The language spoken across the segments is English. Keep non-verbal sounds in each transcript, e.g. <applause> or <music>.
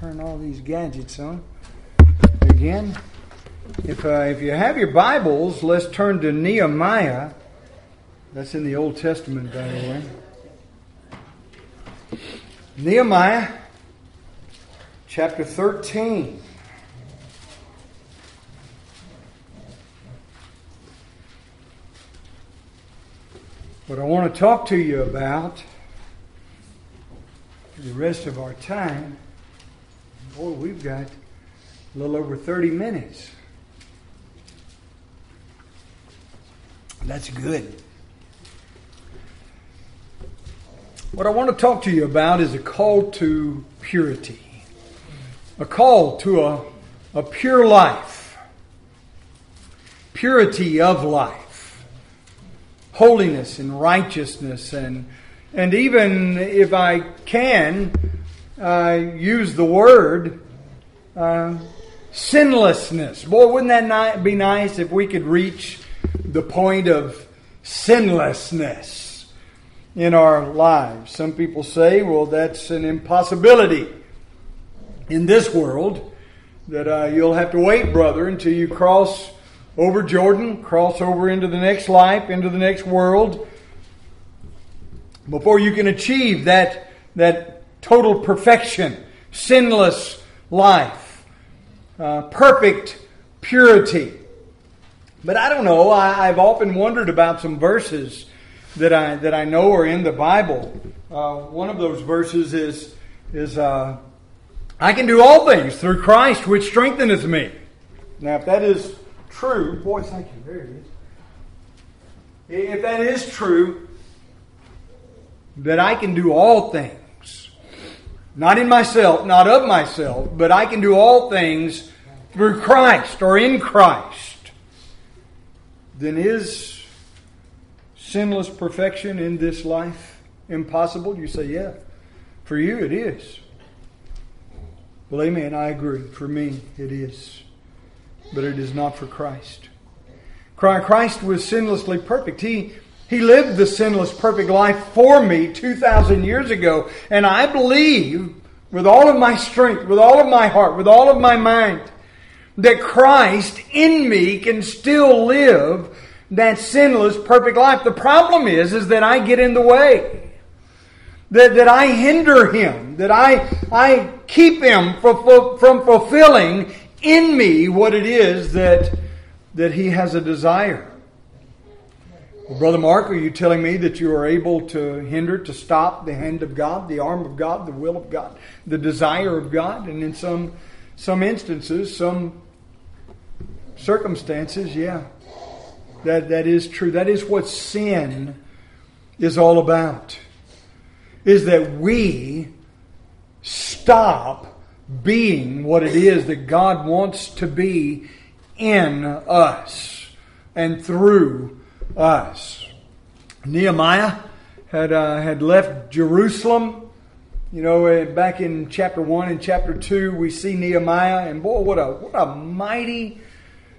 turn all these gadgets on again. If, uh, if you have your Bibles, let's turn to Nehemiah. That's in the Old Testament, by the way. Nehemiah chapter 13. What I want to talk to you about for the rest of our time, boy, we've got a little over 30 minutes. That's good. What I want to talk to you about is a call to purity, a call to a, a pure life, purity of life, holiness and righteousness, and, and even if I can uh, use the word, uh, sinlessness. Boy, wouldn't that be nice if we could reach the point of sinlessness? in our lives. Some people say, well, that's an impossibility in this world, that uh, you'll have to wait, brother, until you cross over Jordan, cross over into the next life, into the next world, before you can achieve that, that total perfection, sinless life, uh, perfect purity. But I don't know, I, I've often wondered about some verses that I that I know are in the Bible. Uh, one of those verses is is uh, I can do all things through Christ, which strengtheneth me. Now, if that is true, boy, thank you. There it is. If that is true, that I can do all things, not in myself, not of myself, but I can do all things through Christ or in Christ, then is sinless perfection in this life impossible? You say, yeah. For you, it is. Well, amen. I agree. For me, it is. But it is not for Christ. Christ was sinlessly perfect. He, he lived the sinless, perfect life for me 2,000 years ago. And I believe with all of my strength, with all of my heart, with all of my mind, that Christ in me can still live that sinless, perfect life. The problem is, is that I get in the way. That, that I hinder him. That I, I keep him from, from fulfilling in me what it is that, that he has a desire. Well, Brother Mark, are you telling me that you are able to hinder, to stop the hand of God, the arm of God, the will of God, the desire of God? And in some, some instances, some circumstances, yeah, that, that is true. That is what sin is all about. Is that we stop being what it is that God wants to be in us and through us. Nehemiah had, uh, had left Jerusalem. You know, uh, back in chapter 1 and chapter 2, we see Nehemiah, and boy, what a, what a mighty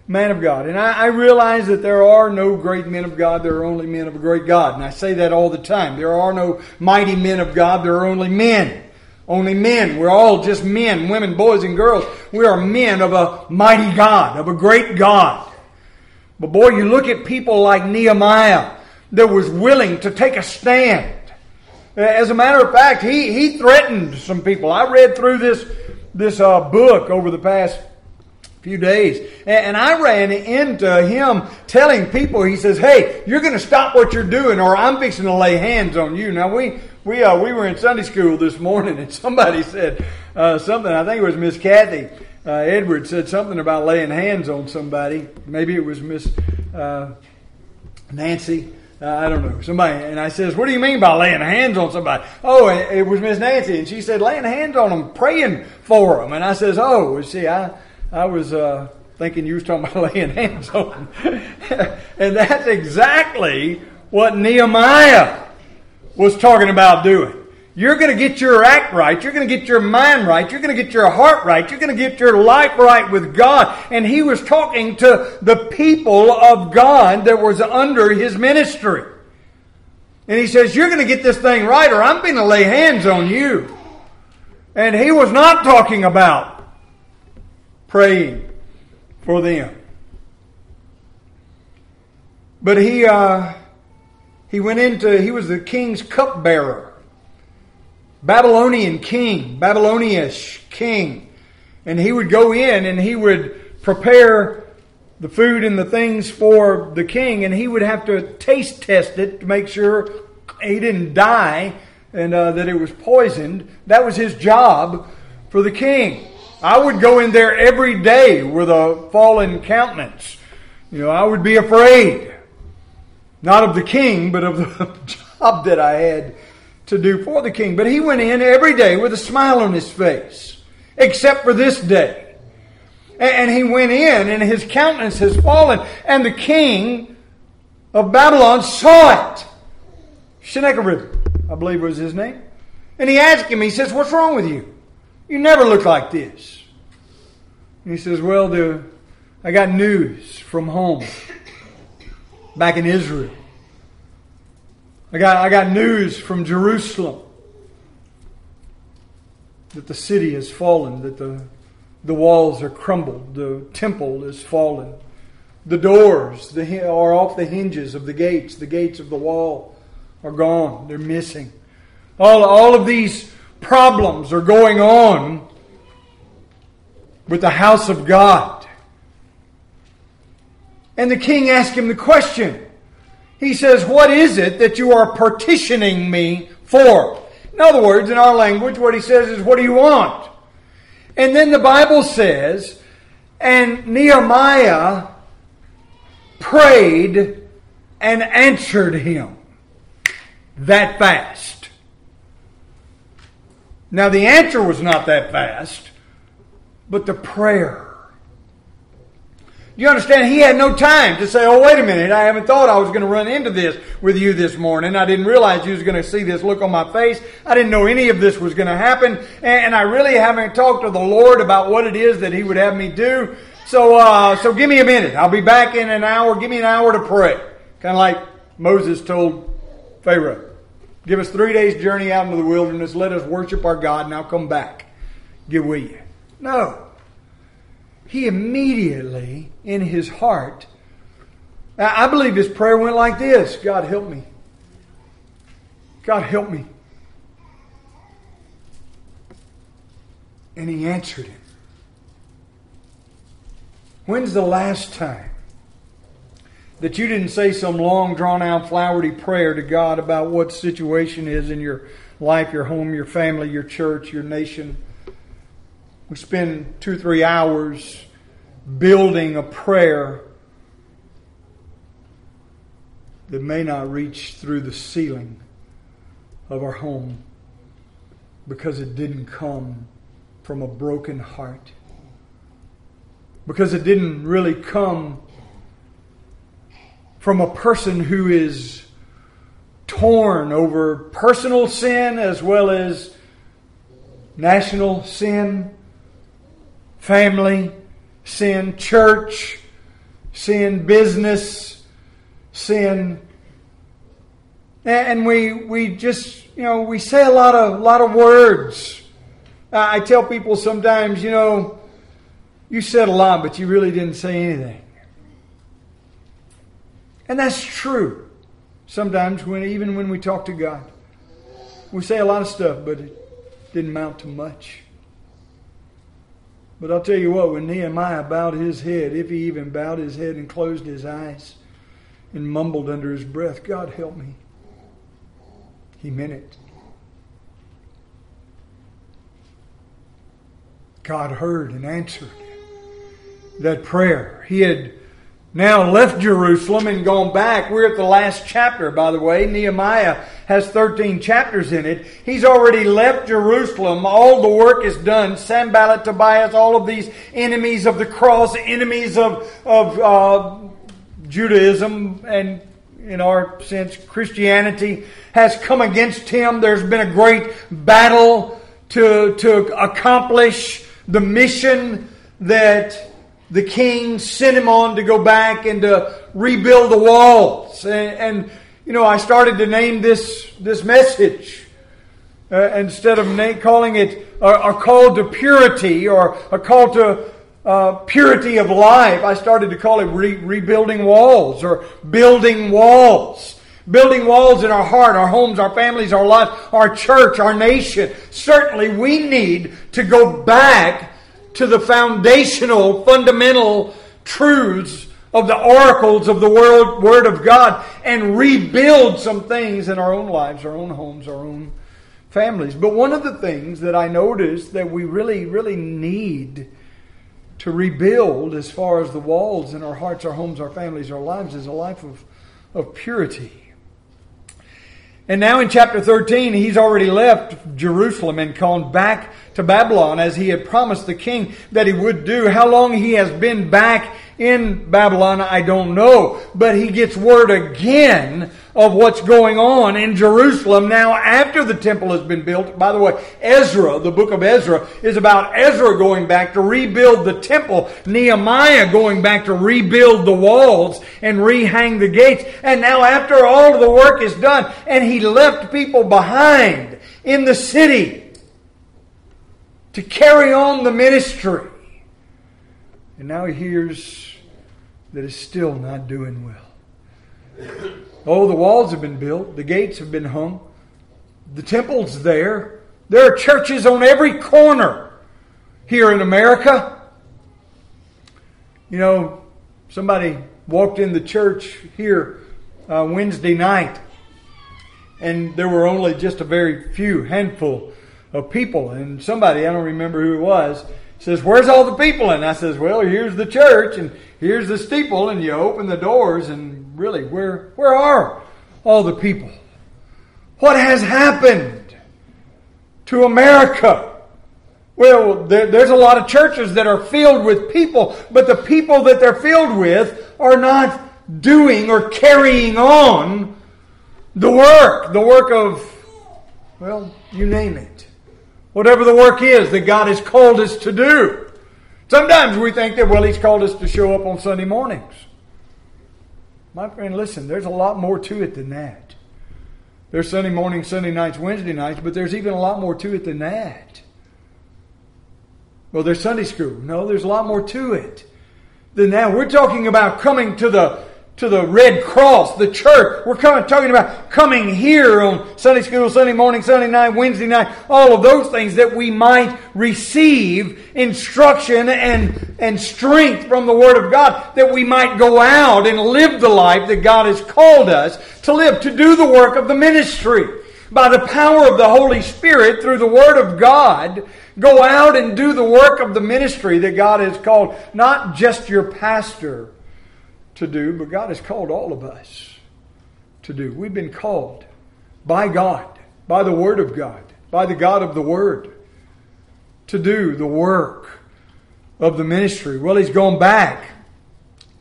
man of God. And I, I, realize that there are no great men of God, there are only men of a great God. And I say that all the time. There are no mighty men of God, there are only men. Only men. We're all just men, women, boys, and girls. We are men of a mighty God, of a great God. But boy, you look at people like Nehemiah that was willing to take a stand. As a matter of fact, he, he threatened some people. I read through this, this uh, book over the past few days. And I ran into him telling people, he says, Hey, you're going to stop what you're doing or I'm fixing to lay hands on you. Now, we, we, uh, we were in Sunday school this morning and somebody said uh, something, I think it was Miss Kathy uh, Edwards said something about laying hands on somebody. Maybe it was Miss uh, Nancy. Uh, I don't know. Somebody, and I says, What do you mean by laying hands on somebody? Oh, it was Miss Nancy. And she said, Laying hands on them, praying for them. And I says, Oh, see, I, I was uh, thinking you was talking about <laughs> laying hands on <laughs> and that's exactly what Nehemiah was talking about doing. You're going to get your act right. You're going to get your mind right. You're going to get your heart right. You're going to get your life right with God. And he was talking to the people of God that was under his ministry. And he says, You're going to get this thing right, or I'm going to lay hands on you. And he was not talking about praying for them. But he, uh, he went into, he was the king's cupbearer. Babylonian king, Babylonish king. And he would go in and he would prepare the food and the things for the king, and he would have to taste test it to make sure he didn't die and uh, that it was poisoned. That was his job for the king. I would go in there every day with a fallen countenance. You know, I would be afraid. Not of the king, but of the <laughs> job that I had to do for the king. But he went in every day with a smile on his face, except for this day. And he went in, and his countenance has fallen. And the king of Babylon saw it. Sennacherib, I believe was his name. And he asked him, he says, What's wrong with you? You never look like this. And he says, Well, the, I got news from home back in Israel. I got, I got news from Jerusalem that the city has fallen, that the, the walls are crumbled, the temple is fallen, the doors the, are off the hinges of the gates, the gates of the wall are gone, they're missing. All, all of these problems are going on with the house of God. And the king asked him the question. He says, What is it that you are partitioning me for? In other words, in our language, what he says is, What do you want? And then the Bible says, And Nehemiah prayed and answered him that fast. Now, the answer was not that fast, but the prayer. You understand? He had no time to say, oh, wait a minute, I haven't thought I was going to run into this with you this morning. I didn't realize you was going to see this look on my face. I didn't know any of this was going to happen. And I really haven't talked to the Lord about what it is that He would have me do. So, uh, so give me a minute. I'll be back in an hour. Give me an hour to pray. Kind of like Moses told Pharaoh. Give us three days' journey out into the wilderness. Let us worship our God, and I'll come back. Get with you. No. He immediately, in his heart, I believe his prayer went like this God, help me. God, help me. And he answered him. When's the last time that you didn't say some long, drawn out, flowery prayer to God about what situation is in your life, your home, your family, your church, your nation. We spend two, three hours building a prayer that may not reach through the ceiling of our home because it didn't come from a broken heart. Because it didn't really come from a person who is torn over personal sin as well as national sin, family sin, church sin, business sin. And we, we just, you know, we say a lot of, lot of words. I tell people sometimes, you know, you said a lot, but you really didn't say anything. And that's true. Sometimes when even when we talk to God, we say a lot of stuff, but it didn't amount to much. But I'll tell you what, when Nehemiah bowed his head, if he even bowed his head and closed his eyes and mumbled under his breath, God help me, he meant it. God heard and answered that prayer. He had now left Jerusalem and gone back. We're at the last chapter, by the way. Nehemiah has 13 chapters in it. He's already left Jerusalem. All the work is done. Sanballat, Tobiah, all of these enemies of the cross, enemies of, of uh, Judaism and in our sense, Christianity has come against him. There's been a great battle to, to accomplish the mission that the king sent him on to go back and to rebuild the walls. And, and you know, I started to name this, this message uh, instead of calling it a, are called to purity or a call to uh, purity of life. I started to call it re- rebuilding walls or building walls. Building walls in our heart, our homes, our families, our lives, our church, our nation. Certainly we need to go back to the foundational, fundamental truths of the oracles of the word, word of God and rebuild some things in our own lives, our own homes, our own families. But one of the things that I noticed that we really, really need to rebuild as far as the walls in our hearts, our homes, our families, our lives is a life of, of purity. And now in chapter 13, he's already left Jerusalem and gone back to Babylon as he had promised the king that he would do. How long he has been back in Babylon, I don't know. But he gets word again of what's going on in Jerusalem now after the temple has been built. By the way, Ezra, the book of Ezra, is about Ezra going back to rebuild the temple, Nehemiah going back to rebuild the walls and rehang the gates. And now after all the work is done, and he left people behind in the city to carry on the ministry. And now he hears that is still not doing well. Oh, the walls have been built, the gates have been hung, the temple's there. There are churches on every corner here in America. You know, somebody walked in the church here uh, Wednesday night, and there were only just a very few handful of people. And somebody, I don't remember who it was, says, Where's all the people? And I says, Well, here's the church and here's the steeple, and you open the doors, and really, where where are all the people? What has happened to America? Well, there, there's a lot of churches that are filled with people, but the people that they're filled with are not doing or carrying on the work, the work of, well, you name it. Whatever the work is that God has called us to do. Sometimes we think that, well, He's called us to show up on Sunday mornings. My friend, listen, there's a lot more to it than that. There's Sunday mornings, Sunday nights, Wednesday nights, but there's even a lot more to it than that. Well, there's Sunday school. No, there's a lot more to it than that. We're talking about coming to the to the Red Cross, the church. We're coming, talking about coming here on Sunday school, Sunday morning, Sunday night, Wednesday night, all of those things that we might receive instruction and, and strength from the Word of God, that we might go out and live the life that God has called us to live, to do the work of the ministry. By the power of the Holy Spirit, through the Word of God, go out and do the work of the ministry that God has called not just your pastor to do, but God has called all of us to do. We've been called by God, by the Word of God, by the God of the Word, to do the work of the ministry. Well, he's gone back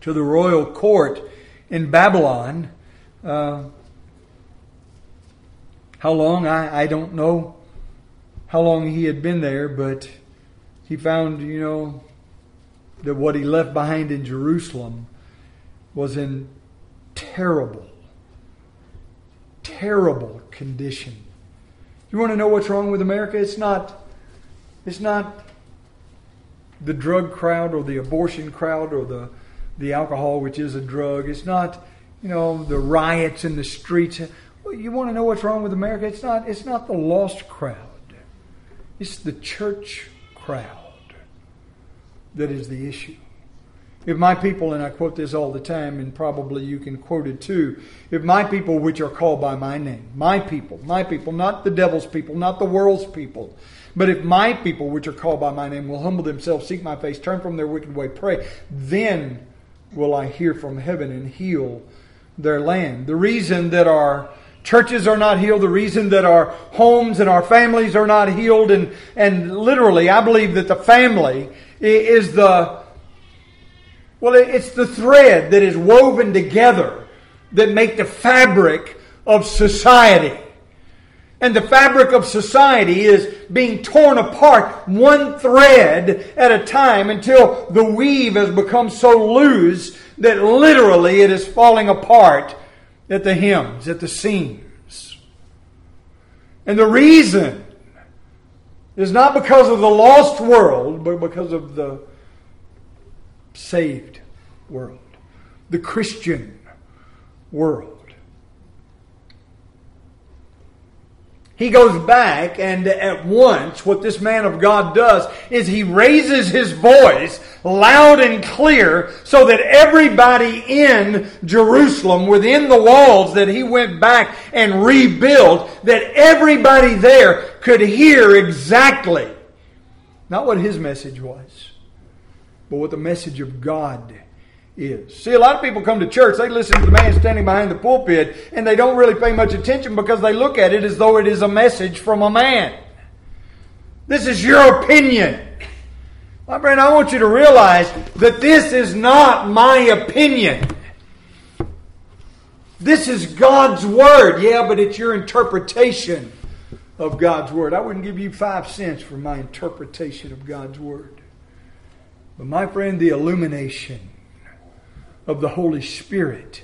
to the royal court in Babylon. Uh, how long? I, I don't know how long he had been there, but he found, you know, that what he left behind in Jerusalem was in terrible, terrible condition. You want to know what's wrong with America? It's not, it's not the drug crowd or the abortion crowd or the, the alcohol, which is a drug. It's not, you know, the riots in the streets. You want to know what's wrong with America? It's not, it's not the lost crowd. It's the church crowd that is the issue. If my people, and I quote this all the time, and probably you can quote it too, if my people which are called by my name, my people, my people, not the devil's people, not the world's people, but if my people which are called by my name will humble themselves, seek my face, turn from their wicked way, pray, then will I hear from heaven and heal their land. The reason that our churches are not healed, the reason that our homes and our families are not healed, and, and literally, I believe that the family is the well, it's the thread that is woven together that make the fabric of society. And the fabric of society is being torn apart one thread at a time until the weave has become so loose that literally it is falling apart at the hems, at the seams. And the reason is not because of the lost world, but because of the saved world, the Christian world. he goes back and at once what this man of God does is he raises his voice loud and clear so that everybody in Jerusalem within the walls that he went back and rebuilt that everybody there could hear exactly not what his message was but what the message of God is. See, a lot of people come to church, they listen to the man standing behind the pulpit, and they don't really pay much attention because they look at it as though it is a message from a man. This is your opinion. My friend, I want you to realize that this is not my opinion. This is God's Word. Yeah, but it's your interpretation of God's Word. I wouldn't give you five cents for my interpretation of God's Word. But my friend, the illumination of the Holy Spirit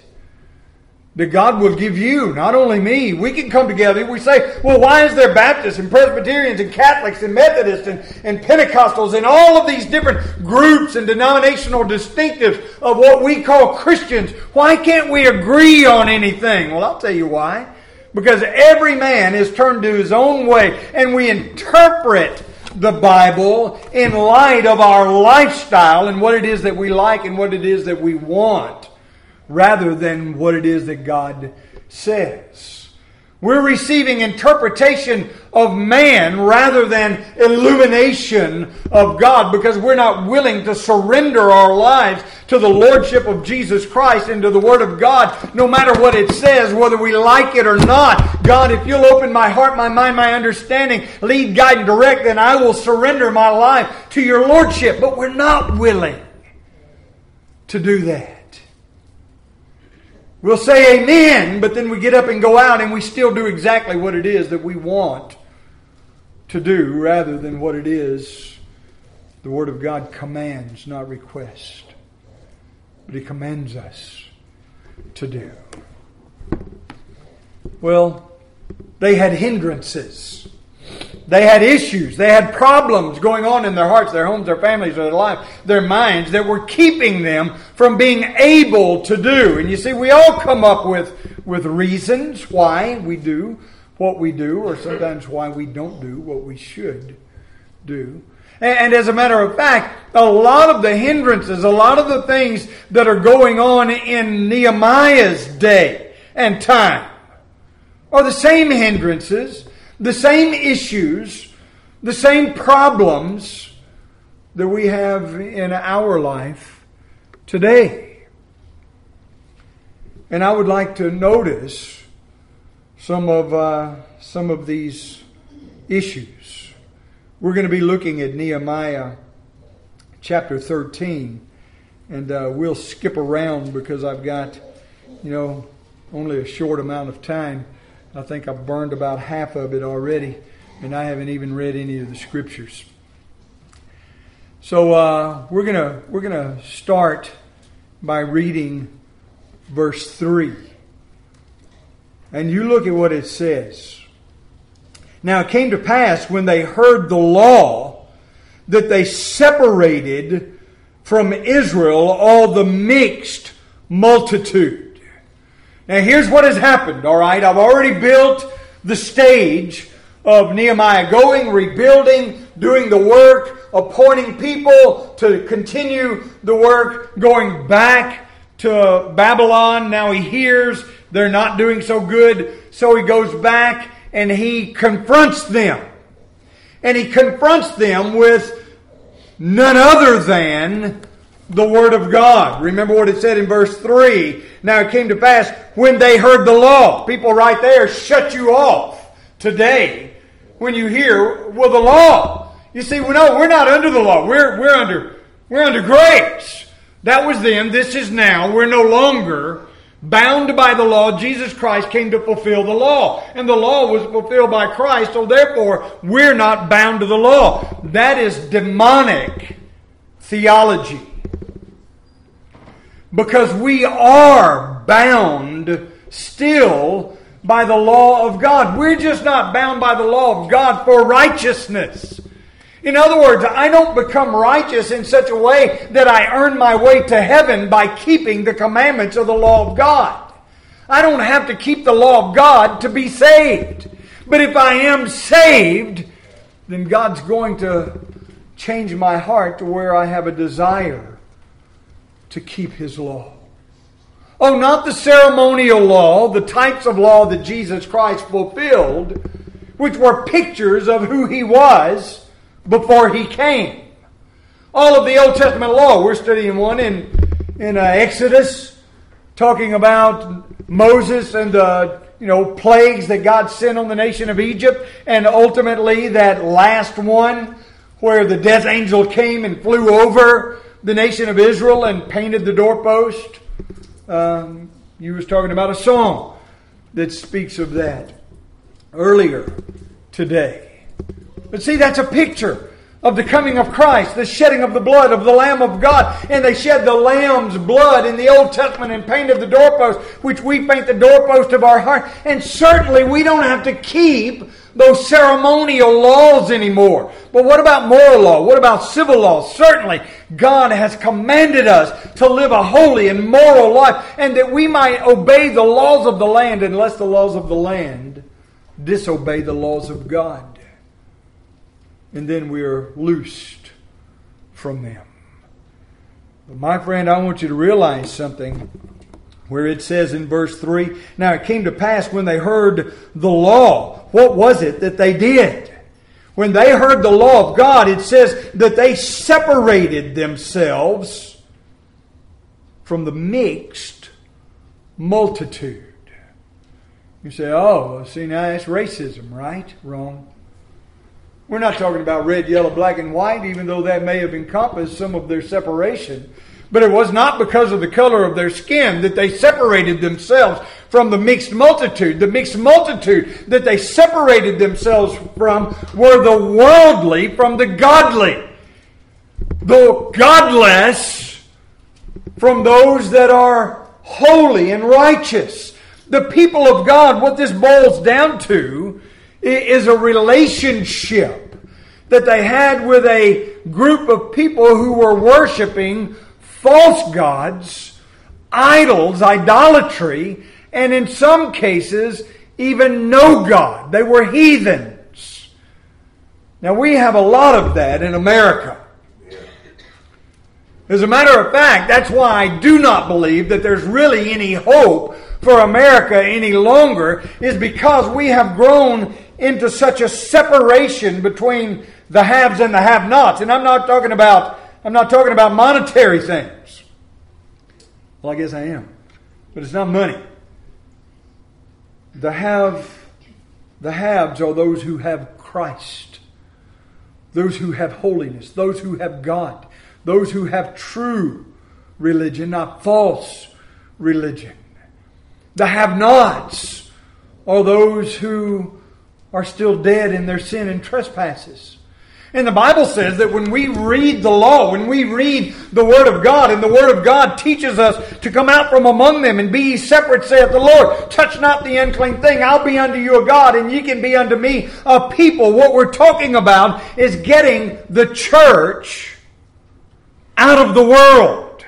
that God will give you, not only me. We can come together. We say, well, why is there Baptists and Presbyterians and Catholics and Methodists and, and Pentecostals and all of these different groups and denominational distinctives of what we call Christians? Why can't we agree on anything? Well, I'll tell you why. Because every man is turned to his own way and we interpret the Bible in light of our lifestyle and what it is that we like and what it is that we want, rather than what it is that God says. We're receiving interpretation of man rather than illumination of God because we're not willing to surrender our lives to the Lordship of Jesus Christ and to the Word of God, no matter what it says, whether we like it or not. God, if you'll open my heart, my mind, my understanding, lead, guide, and direct, then I will surrender my life to your Lordship. But we're not willing to do that. We'll say amen, but then we get up and go out and we still do exactly what it is that we want to do rather than what it is the Word of God commands, not request. But He commands us to do. Well, they had hindrances. They had issues. They had problems going on in their hearts, their homes, their families, their life, their minds that were keeping them from being able to do. And you see, we all come up with, with reasons why we do what we do, or sometimes why we don't do what we should do. And as a matter of fact, a lot of the hindrances, a lot of the things that are going on in Nehemiah's day and time are the same hindrances the same issues, the same problems that we have in our life today. And I would like to notice some of, uh, some of these issues. We're going to be looking at Nehemiah chapter 13, and uh, we'll skip around because I've got, you know, only a short amount of time. I think I've burned about half of it already, and I haven't even read any of the scriptures. So uh, we're gonna we're gonna start by reading verse three, and you look at what it says. Now it came to pass when they heard the law that they separated from Israel all the mixed multitude. Now, here's what has happened, all right? I've already built the stage of Nehemiah going, rebuilding, doing the work, appointing people to continue the work, going back to Babylon. Now he hears they're not doing so good, so he goes back and he confronts them. And he confronts them with none other than the Word of God. Remember what it said in verse 3. Now it came to pass when they heard the law. People right there shut you off today when you hear, well, the law. You see, well, no, we're not under the law. We're, we're under, we're under grace. That was then. This is now. We're no longer bound by the law. Jesus Christ came to fulfill the law. And the law was fulfilled by Christ. So therefore, we're not bound to the law. That is demonic theology because we are bound still by the law of God. We're just not bound by the law of God for righteousness. In other words, I don't become righteous in such a way that I earn my way to heaven by keeping the commandments of the law of God. I don't have to keep the law of God to be saved. But if I am saved, then God's going to change my heart to where I have a desire to keep His law. Oh, not the ceremonial law, the types of law that Jesus Christ fulfilled, which were pictures of who He was before He came. All of the Old Testament law, we're studying one in, in uh, Exodus, talking about Moses and the you know, plagues that God sent on the nation of Egypt, and ultimately that last one where the death angel came and flew over the nation of Israel and painted the doorpost. Um, you was talking about a song that speaks of that earlier today. But see, that's a picture of the coming of Christ, the shedding of the blood of the Lamb of God. And they shed the Lamb's blood in the Old Testament and painted the doorpost, which we paint the doorpost of our heart. And certainly we don't have to keep those ceremonial laws anymore. But what about moral law? What about civil law? Certainly, God has commanded us to live a holy and moral life and that we might obey the laws of the land unless the laws of the land disobey the laws of God and then we are loosed from them. But my friend, I want you to realize something where it says in verse 3 Now it came to pass when they heard the law, what was it that they did? When they heard the law of God, it says that they separated themselves from the mixed multitude. You say, oh, see, now that's racism, right? Wrong. We're not talking about red, yellow, black, and white, even though that may have encompassed some of their separation. But it was not because of the color of their skin that they separated themselves from the mixed multitude. The mixed multitude that they separated themselves from were the worldly from the godly. The godless from those that are holy and righteous. The people of God, what this boils down to is a relationship that they had with a group of people who were worshiping false gods, idols, idolatry, and in some cases, even no God. They were heathens. Now, we have a lot of that in America. As a matter of fact, that's why I do not believe that there's really any hope for America any longer, is because we have grown into such a separation between the haves and the have-nots. And I'm not talking about I'm not talking about monetary things. Well, I guess I am. But it's not money. The have the haves are those who have Christ. Those who have holiness, those who have God, those who have true religion, not false religion. The have nots are those who are still dead in their sin and trespasses. And the Bible says that when we read the law, when we read the Word of God, and the Word of God teaches us to come out from among them and be ye separate, saith the Lord, touch not the unclean thing, I'll be unto you a God, and ye can be unto me a people. What we're talking about is getting the church out of the world.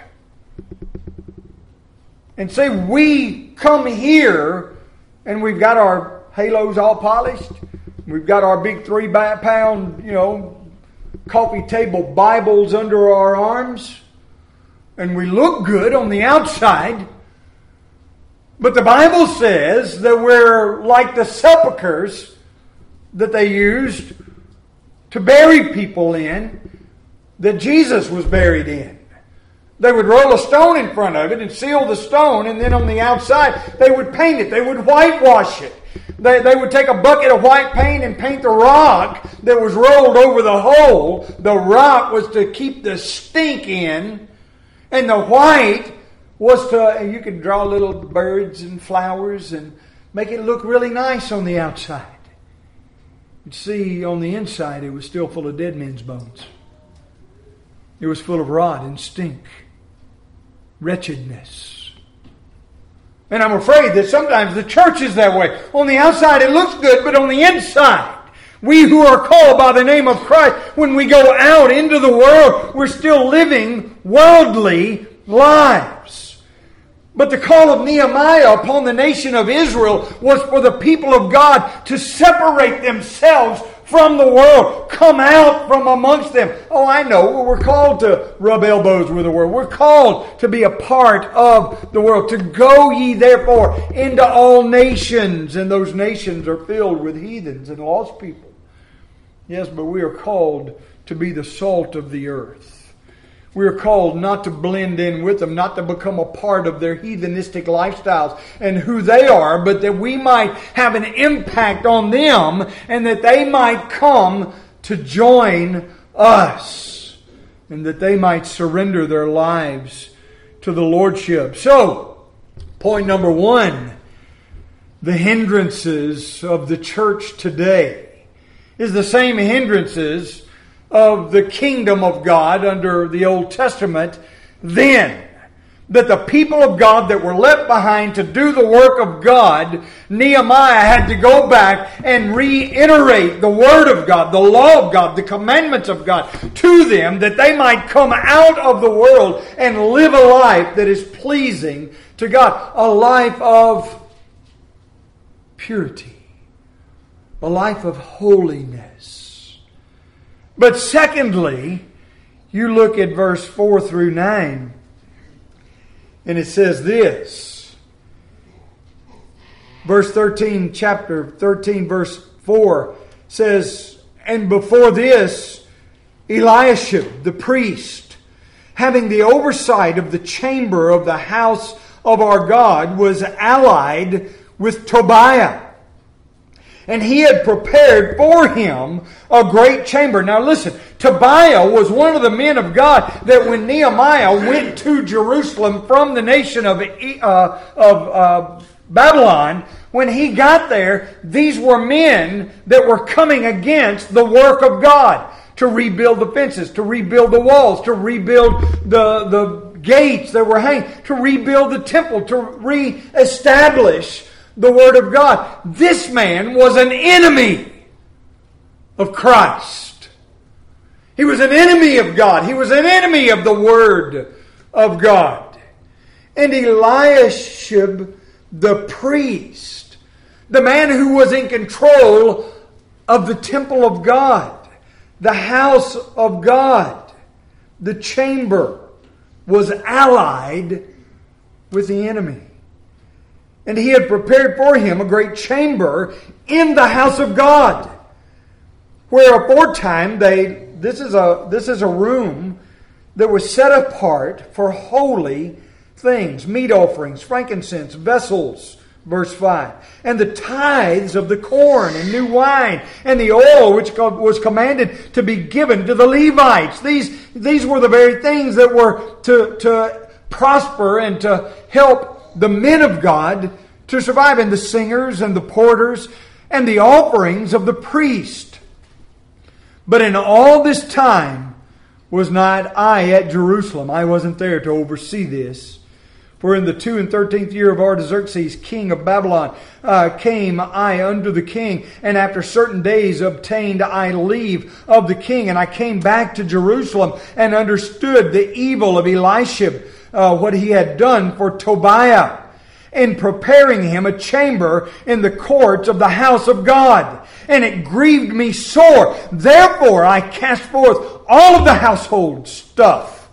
And say, we come here and we've got our halos all polished. We've got our big three pound, you know, coffee table Bibles under our arms. And we look good on the outside. But the Bible says that we're like the sepulchres that they used to bury people in, that Jesus was buried in. They would roll a stone in front of it and seal the stone, and then on the outside, they would paint it. They would whitewash it. They, they would take a bucket of white paint and paint the rock that was rolled over the hole. The rock was to keep the stink in, and the white was to, you could draw little birds and flowers and make it look really nice on the outside. You'd see on the inside it was still full of dead men's bones. It was full of rot and stink, wretchedness. And I'm afraid that sometimes the church is that way. On the outside, it looks good, but on the inside, We who are called by the name of Christ, when we go out into the world, we're still living worldly lives. But the call of Nehemiah upon the nation of Israel was for the people of God to separate themselves from the world. Come out from amongst them. Oh, I know. We're called to rub elbows with the world. We're called to be a part of the world. To go ye therefore into all nations. And those nations are filled with heathens and lost people. Yes, but we are called to be the salt of the earth. We are called not to blend in with them, not to become a part of their heathenistic lifestyles and who they are, but that we might have an impact on them and that they might come to join us and that they might surrender their lives to the Lordship. So, point number one the hindrances of the church today is the same hindrances of the kingdom of God under the Old Testament then. That the people of God that were left behind to do the work of God, Nehemiah had to go back and reiterate the Word of God, the law of God, the commandments of God to them that they might come out of the world and live a life that is pleasing to God. A life of purity, a life of holiness but secondly, you look at verse 4 through 9, and it says this. Verse 13, chapter 13, verse 4 says, And before this, Eliashib, the priest, having the oversight of the chamber of the house of our God, was allied with Tobiah and he had prepared for him a great chamber. Now listen, Tobiah was one of the men of God that when Nehemiah went to Jerusalem from the nation of, uh, of uh, Babylon, when he got there, these were men that were coming against the work of God to rebuild the fences, to rebuild the walls, to rebuild the, the gates that were hanging, to rebuild the temple, to reestablish the Word of God. This man was an enemy of Christ. He was an enemy of God. He was an enemy of the Word of God. And Eliashib, the priest, the man who was in control of the temple of God, the house of God, the chamber, was allied with the enemy. And he had prepared for him a great chamber in the house of God. Where aforetime they this is a this is a room that was set apart for holy things, meat offerings, frankincense, vessels, verse 5. And the tithes of the corn and new wine and the oil which was commanded to be given to the Levites. These, these were the very things that were to, to prosper and to help the men of God to survive, and the singers and the porters and the offerings of the priest. But in all this time was not I at Jerusalem. I wasn't there to oversee this. For in the two and thirteenth year of Artaxerxes, king of Babylon, uh, came I unto the king, and after certain days obtained I leave of the king, and I came back to Jerusalem and understood the evil of Eliashib, uh, what he had done for Tobiah in preparing him a chamber in the courts of the house of God. And it grieved me sore. Therefore I cast forth all of the household stuff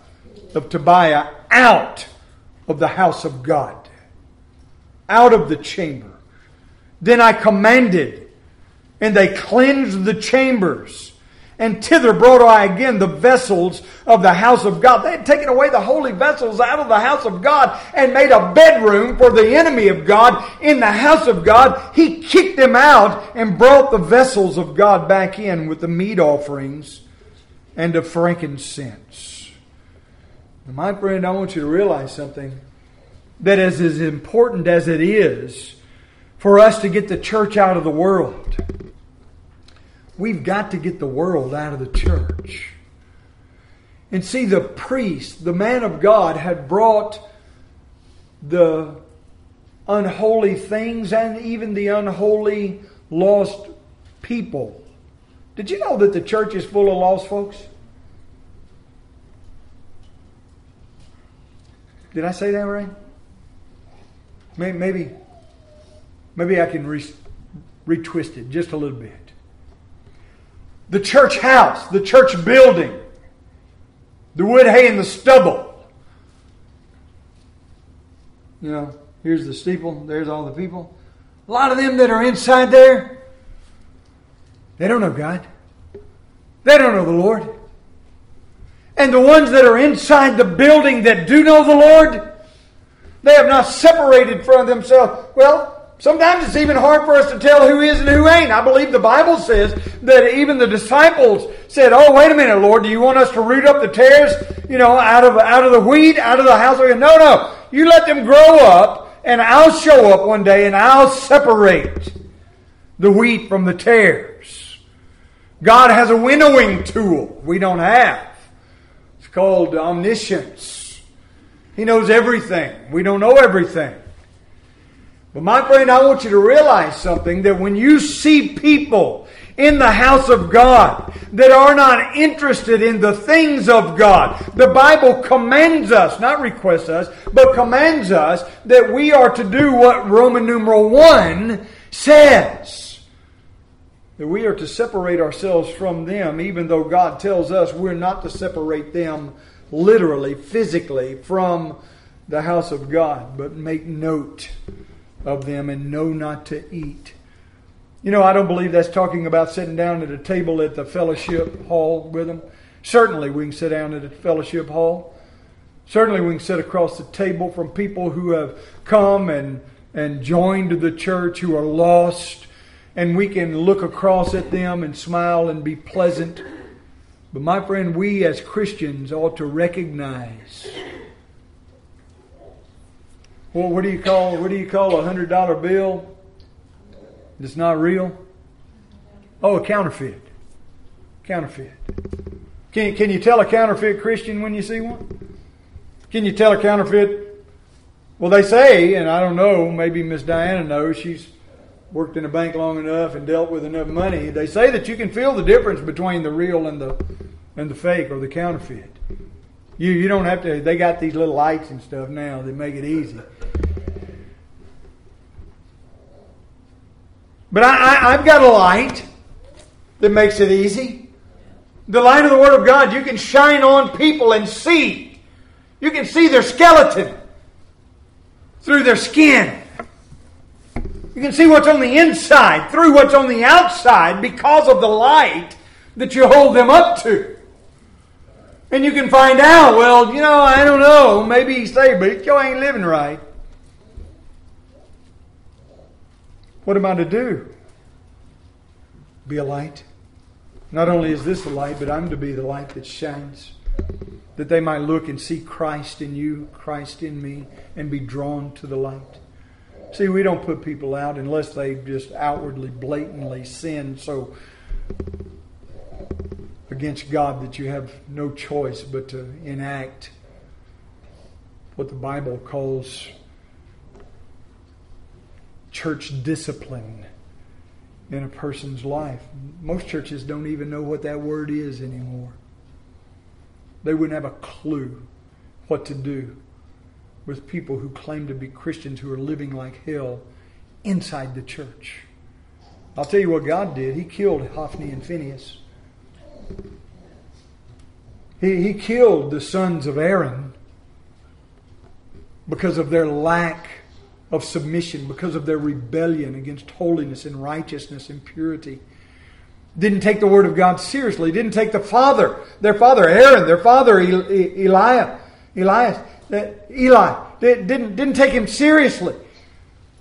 of Tobiah out of the house of God, out of the chamber. Then I commanded, and they cleansed the chambers and thither brought I again the vessels of the house of God. They had taken away the holy vessels out of the house of God and made a bedroom for the enemy of God in the house of God. He kicked them out and brought the vessels of God back in with the meat offerings and the frankincense. My friend, I want you to realize something that is as important as it is for us to get the church out of the world We've got to get the world out of the church. And see, the priest, the man of God, had brought the unholy things and even the unholy lost people Did you know that the church is full of lost folks? Did I say that right? Maybe, maybe, I can re- retwist it just a little bit. The church house, the church building, the wood, hay, and the stubble. You know, here's the steeple, there's all the people. A lot of them that are inside there, they don't know God. They don't know the Lord. And the ones that are inside the building that do know the Lord, they have not separated from themselves. Well, sometimes it's even hard for us to tell who is and who ain't. I believe the Bible says that even the disciples said, "Oh, wait a minute, Lord, do you want us to root up the tares, you know, out of out of the wheat, out of the house?" No, no. You let them grow up, and I'll show up one day and I'll separate the wheat from the tares. God has a winnowing tool we don't have. It's called omniscience. He knows everything. We don't know everything. But my friend, I want you to realize something that when you see people in the house of God that are not interested in the things of God. The Bible commands us, not requests us, but commands us that we are to do what Roman numeral 1 says. That we are to separate ourselves from them, even though God tells us we're not to separate them literally, physically, from the house of God, but make note of them and know not to eat you know, I don't believe that's talking about sitting down at a table at the fellowship hall with them. Certainly, we can sit down at a fellowship hall. Certainly, we can sit across the table from people who have come and, and joined the church, who are lost, and we can look across at them and smile and be pleasant. But, my friend, we as Christians ought to recognize. Well, what do you call what do you call a hundred dollar bill? It's not real? Oh, a counterfeit. Counterfeit. Can, can you tell a counterfeit Christian when you see one? Can you tell a counterfeit? Well, they say, and I don't know, maybe Miss Diana knows, she's worked in a bank long enough and dealt with enough money. They say that you can feel the difference between the real and the and the fake or the counterfeit. You you don't have to. They got these little lights and stuff now that make it easy. But I, I, have got a light that makes it easy. The light of the Word of God, you can shine on people and see. You can see their skeleton through their skin. You can see what's on the inside through what's on the outside because of the light that you hold them up to. And you can find out, well, you know, I don't know, maybe he's saved, but you ain't living right. What am I to do? Be a light. Not only is this a light, but I'm to be the light that shines. That they might look and see Christ in you, Christ in me, and be drawn to the light. See, we don't put people out unless they just outwardly, blatantly sin so against God that you have no choice but to enact what the Bible calls church discipline in a person's life. Most churches don't even know what that word is anymore. They wouldn't have a clue what to do with people who claim to be Christians who are living like hell inside the church. I'll tell you what God did. He killed Hophni and Phineas. He, he killed the sons of Aaron because of their lack of submission because of their rebellion against holiness and righteousness and purity. Didn't take the word of God seriously. Didn't take the father, their father Aaron, their father Eliah, Elias, Eli. Didn't didn't take him seriously.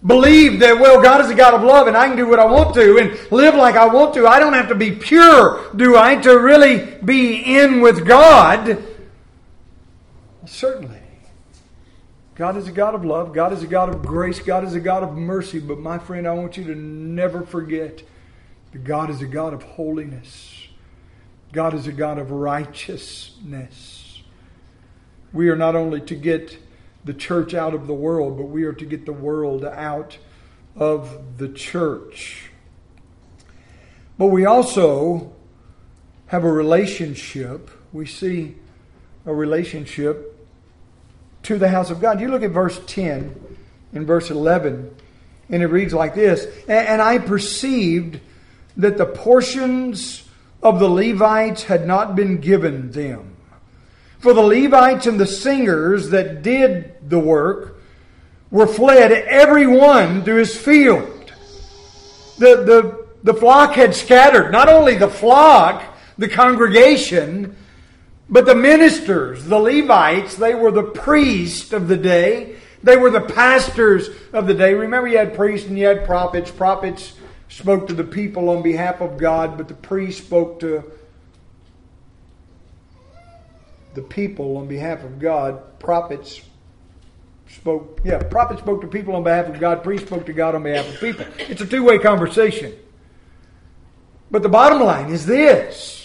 Believed that well, God is a God of love, and I can do what I want to and live like I want to. I don't have to be pure, do I, to really be in with God? Certainly. God is a God of love. God is a God of grace. God is a God of mercy. But my friend, I want you to never forget that God is a God of holiness. God is a God of righteousness. We are not only to get the church out of the world, but we are to get the world out of the church. But we also have a relationship. We see a relationship to the house of God. You look at verse 10 and verse 11, and it reads like this And I perceived that the portions of the Levites had not been given them. For the Levites and the singers that did the work were fled, every one to his field. The, the, the flock had scattered. Not only the flock, the congregation, but the ministers, the Levites, they were the priests of the day. They were the pastors of the day. Remember, you had priests and you had prophets. Prophets spoke to the people on behalf of God, but the priests spoke to the people on behalf of God. Prophets spoke, yeah, prophets spoke to people on behalf of God. Priests spoke to God on behalf of people. It's a two way conversation. But the bottom line is this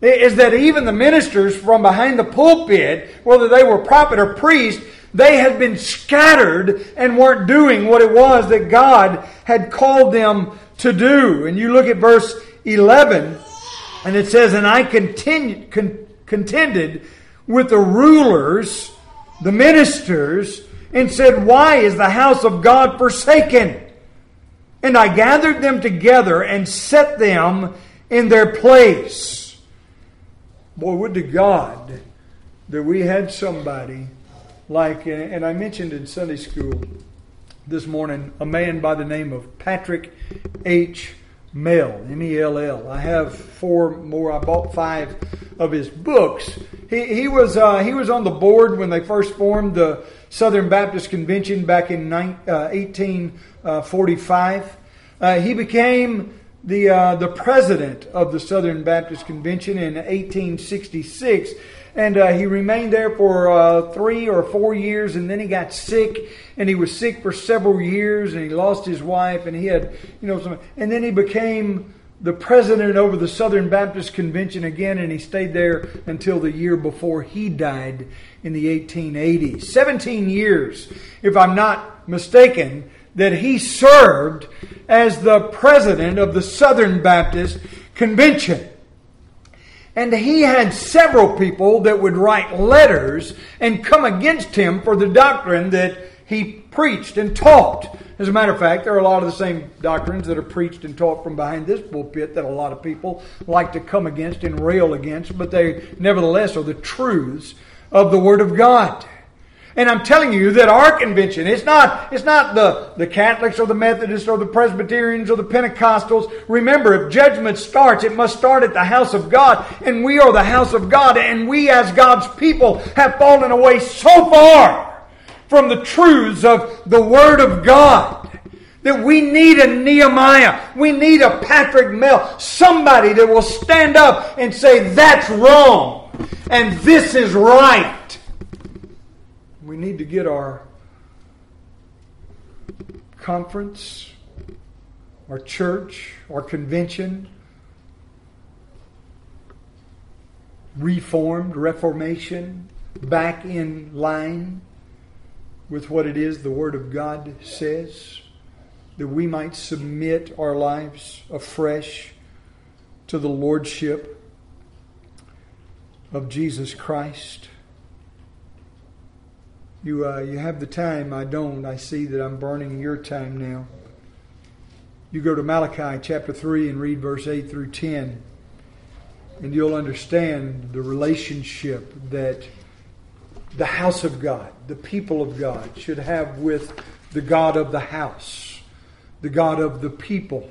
is that even the ministers from behind the pulpit, whether they were prophet or priest, they had been scattered and weren't doing what it was that God had called them to do. And you look at verse 11, and it says, And I con- contended with the rulers, the ministers, and said, Why is the house of God forsaken? And I gathered them together and set them in their place. Boy, would to God that we had somebody like, and I mentioned in Sunday school this morning, a man by the name of Patrick H. Mell, M E L L. I have four more. I bought five of his books. He, he was uh, he was on the board when they first formed the Southern Baptist Convention back in 1845. Uh, uh, he became the, uh, the president of the Southern Baptist Convention in 1866. And uh, he remained there for uh, three or four years, and then he got sick, and he was sick for several years, and he lost his wife, and he had, you know, some, and then he became the president over the Southern Baptist Convention again, and he stayed there until the year before he died in the 1880s. 17 years, if I'm not mistaken, that he served as the president of the Southern Baptist Convention. And he had several people that would write letters and come against him for the doctrine that he preached and taught. As a matter of fact, there are a lot of the same doctrines that are preached and taught from behind this pulpit that a lot of people like to come against and rail against, but they nevertheless are the truths of the Word of God. And I'm telling you that our convention, it's not, it's not the, the Catholics or the Methodists or the Presbyterians or the Pentecostals. Remember, if judgment starts, it must start at the house of God. And we are the house of God. And we as God's people have fallen away so far from the truths of the Word of God that we need a Nehemiah. We need a Patrick Mell. Somebody that will stand up and say, that's wrong. And this is right. We need to get our conference, our church, our convention reformed, reformation, back in line with what it is the Word of God says, that we might submit our lives afresh to the Lordship of Jesus Christ. You, uh, you have the time. I don't. I see that I'm burning your time now. You go to Malachi chapter 3 and read verse 8 through 10, and you'll understand the relationship that the house of God, the people of God, should have with the God of the house, the God of the people.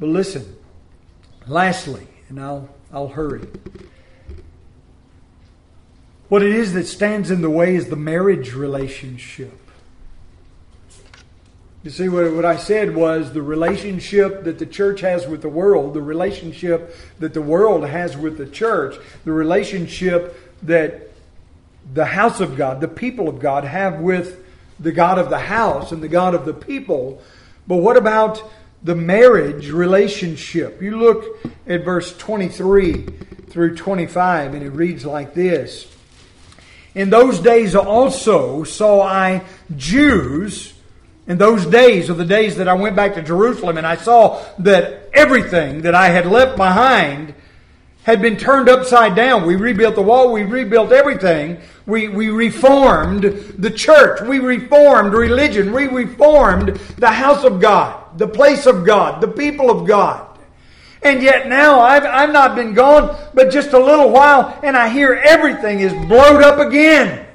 But listen, lastly, and I'll, I'll hurry. What it is that stands in the way is the marriage relationship. You see, what, what I said was the relationship that the church has with the world, the relationship that the world has with the church, the relationship that the house of God, the people of God, have with the God of the house and the God of the people. But what about the marriage relationship? You look at verse 23 through 25, and it reads like this. In those days also saw I Jews, in those days of the days that I went back to Jerusalem and I saw that everything that I had left behind had been turned upside down. We rebuilt the wall, we rebuilt everything. We, we reformed the church, we reformed religion, we reformed the house of God, the place of God, the people of God. And yet now I've, I've not been gone but just a little while, and I hear everything is blowed up again.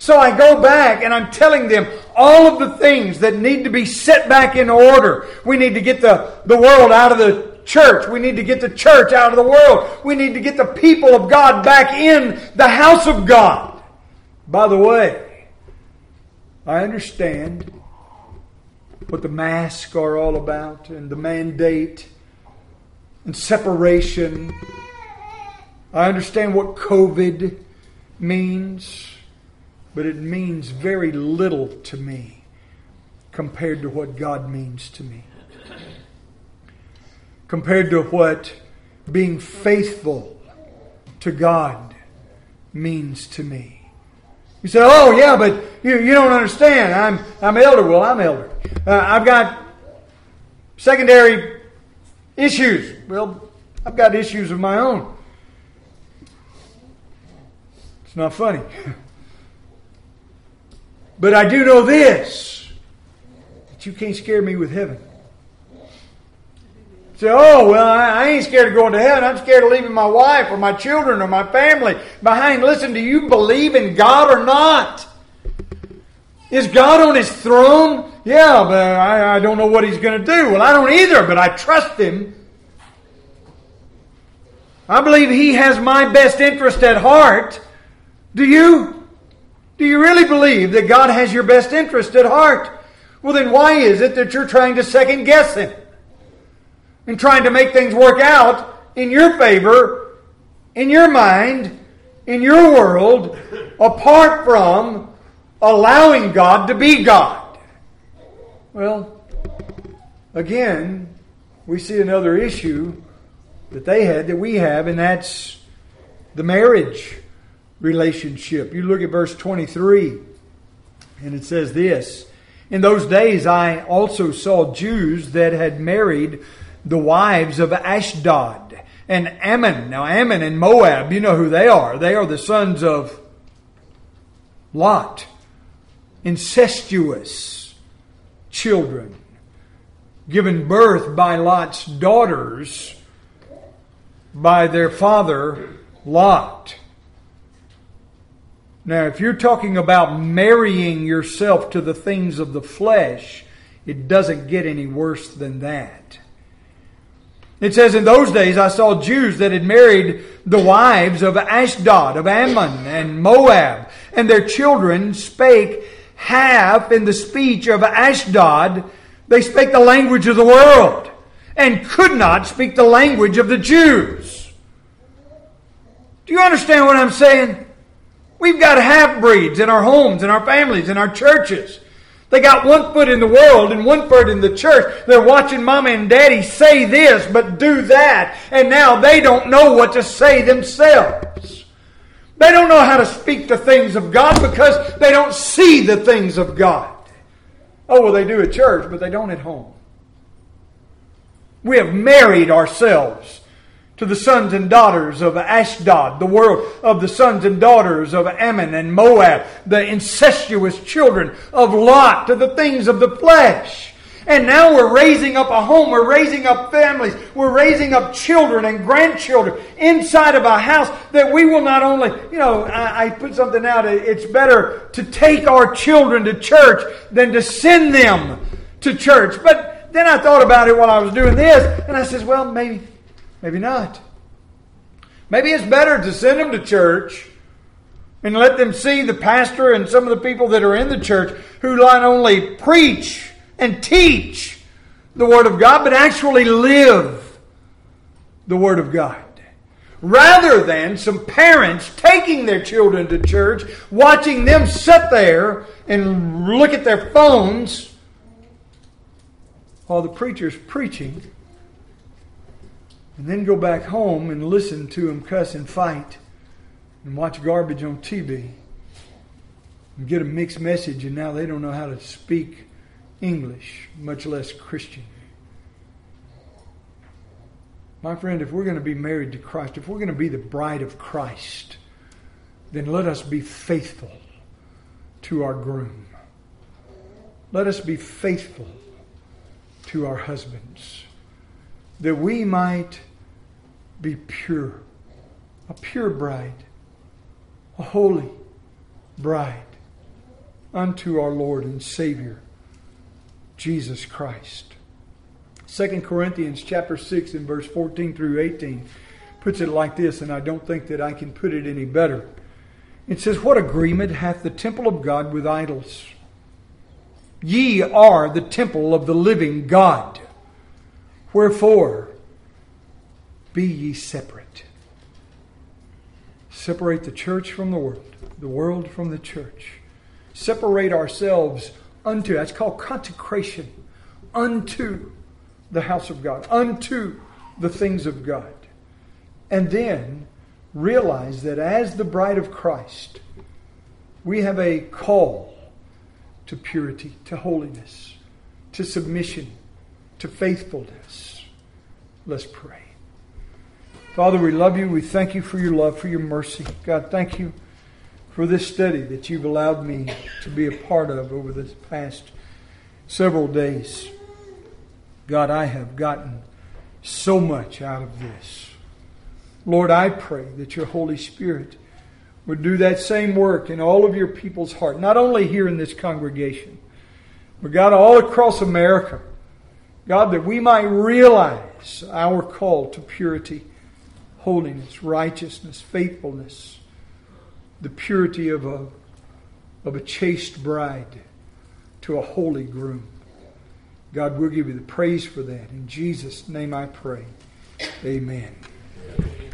So I go back and I'm telling them all of the things that need to be set back in order. We need to get the, the world out of the church. We need to get the church out of the world. We need to get the people of God back in the house of God. By the way, I understand what the masks are all about and the mandate and separation. I understand what COVID means, but it means very little to me compared to what God means to me compared to what being faithful to God means to me. You say, oh, yeah, but you, you don't understand. I'm, I'm elder. Well, I'm elder. Uh, I've got secondary issues. Well, I've got issues of my own. It's not funny. <laughs> but I do know this that you can't scare me with heaven. Say, oh, well, I, ain't scared of going to heaven. I'm scared of leaving my wife or my children or my family behind. Listen, do you believe in God or not? Is God on his throne? Yeah, but I, I don't know what he's going to do. Well, I don't either, but I trust him. I believe he has my best interest at heart. Do you? Do you really believe that God has your best interest at heart? Well, then why is it that you're trying to second guess him? and trying to make things work out in your favor, in your mind, in your world, apart from allowing God to be God. Well, again, we see another issue that they had that we have, and that's the marriage relationship. You look at verse 23, and it says this In those days I also saw Jews that had married the wives of Ashdod and Ammon. Now, Ammon and Moab, you know who they are. They are the sons of Lot, incestuous children, given birth by Lot's daughters by their father Lot. Now, if you're talking about marrying yourself to the things of the flesh, it doesn't get any worse than that. It says, In those days I saw Jews that had married the wives of Ashdod, of Ammon, and Moab, and their children spake half in the speech of Ashdod. They spake the language of the world, and could not speak the language of the Jews. Do you understand what I'm saying? We've got half breeds in our homes, in our families, in our churches. They got one foot in the world and one foot in the church. They're watching mama and daddy say this, but do that. And now they don't know what to say themselves. They don't know how to speak the things of God because they don't see the things of God. Oh, well, they do at church, but they don't at home. We have married ourselves to the sons and daughters of Ashdod, the world of the sons and daughters of Ammon and Moab, the incestuous children of Lot, to the things of the flesh. And now we're raising up a home, we're raising up families, we're raising up children and grandchildren inside of a house that we will not only, you know, I, I put something out, it's better to take our children to church than to send them to church. But then I thought about it while I was doing this, and I says, well, maybe Maybe not. Maybe it's better to send them to church and let them see the pastor and some of the people that are in the church who not only preach and teach the Word of God, but actually live the Word of God. Rather than some parents taking their children to church, watching them sit there and look at their phones while the preacher's preaching and then go back home and listen to them cuss and fight and watch garbage on TV and get a mixed message, and now they don't know how to speak English, much less Christian. My friend, if we're going to be married to Christ, if we're going to be the bride of Christ, then let us be faithful to our groom. Let us be faithful to our husbands, that we might be pure, a pure bride, a holy bride unto our Lord and Savior, Jesus Christ. 2 Corinthians chapter 6 and verse 14 through 18 puts it like this, and I don't think that I can put it any better. It says, What agreement hath the temple of God with idols? Ye are the temple of the living God. Wherefore, be ye separate. Separate the church from the world, the world from the church. Separate ourselves unto, that's called consecration, unto the house of God, unto the things of God. And then realize that as the bride of Christ, we have a call to purity, to holiness, to submission, to faithfulness. Let's pray. Father, we love you. We thank you for your love, for your mercy. God, thank you for this study that you've allowed me to be a part of over the past several days. God, I have gotten so much out of this. Lord, I pray that your Holy Spirit would do that same work in all of your people's heart, not only here in this congregation, but God, all across America. God, that we might realize our call to purity, holiness, righteousness, faithfulness, the purity of a, of a chaste bride to a holy groom. God, we'll give you the praise for that. In Jesus' name I pray. Amen.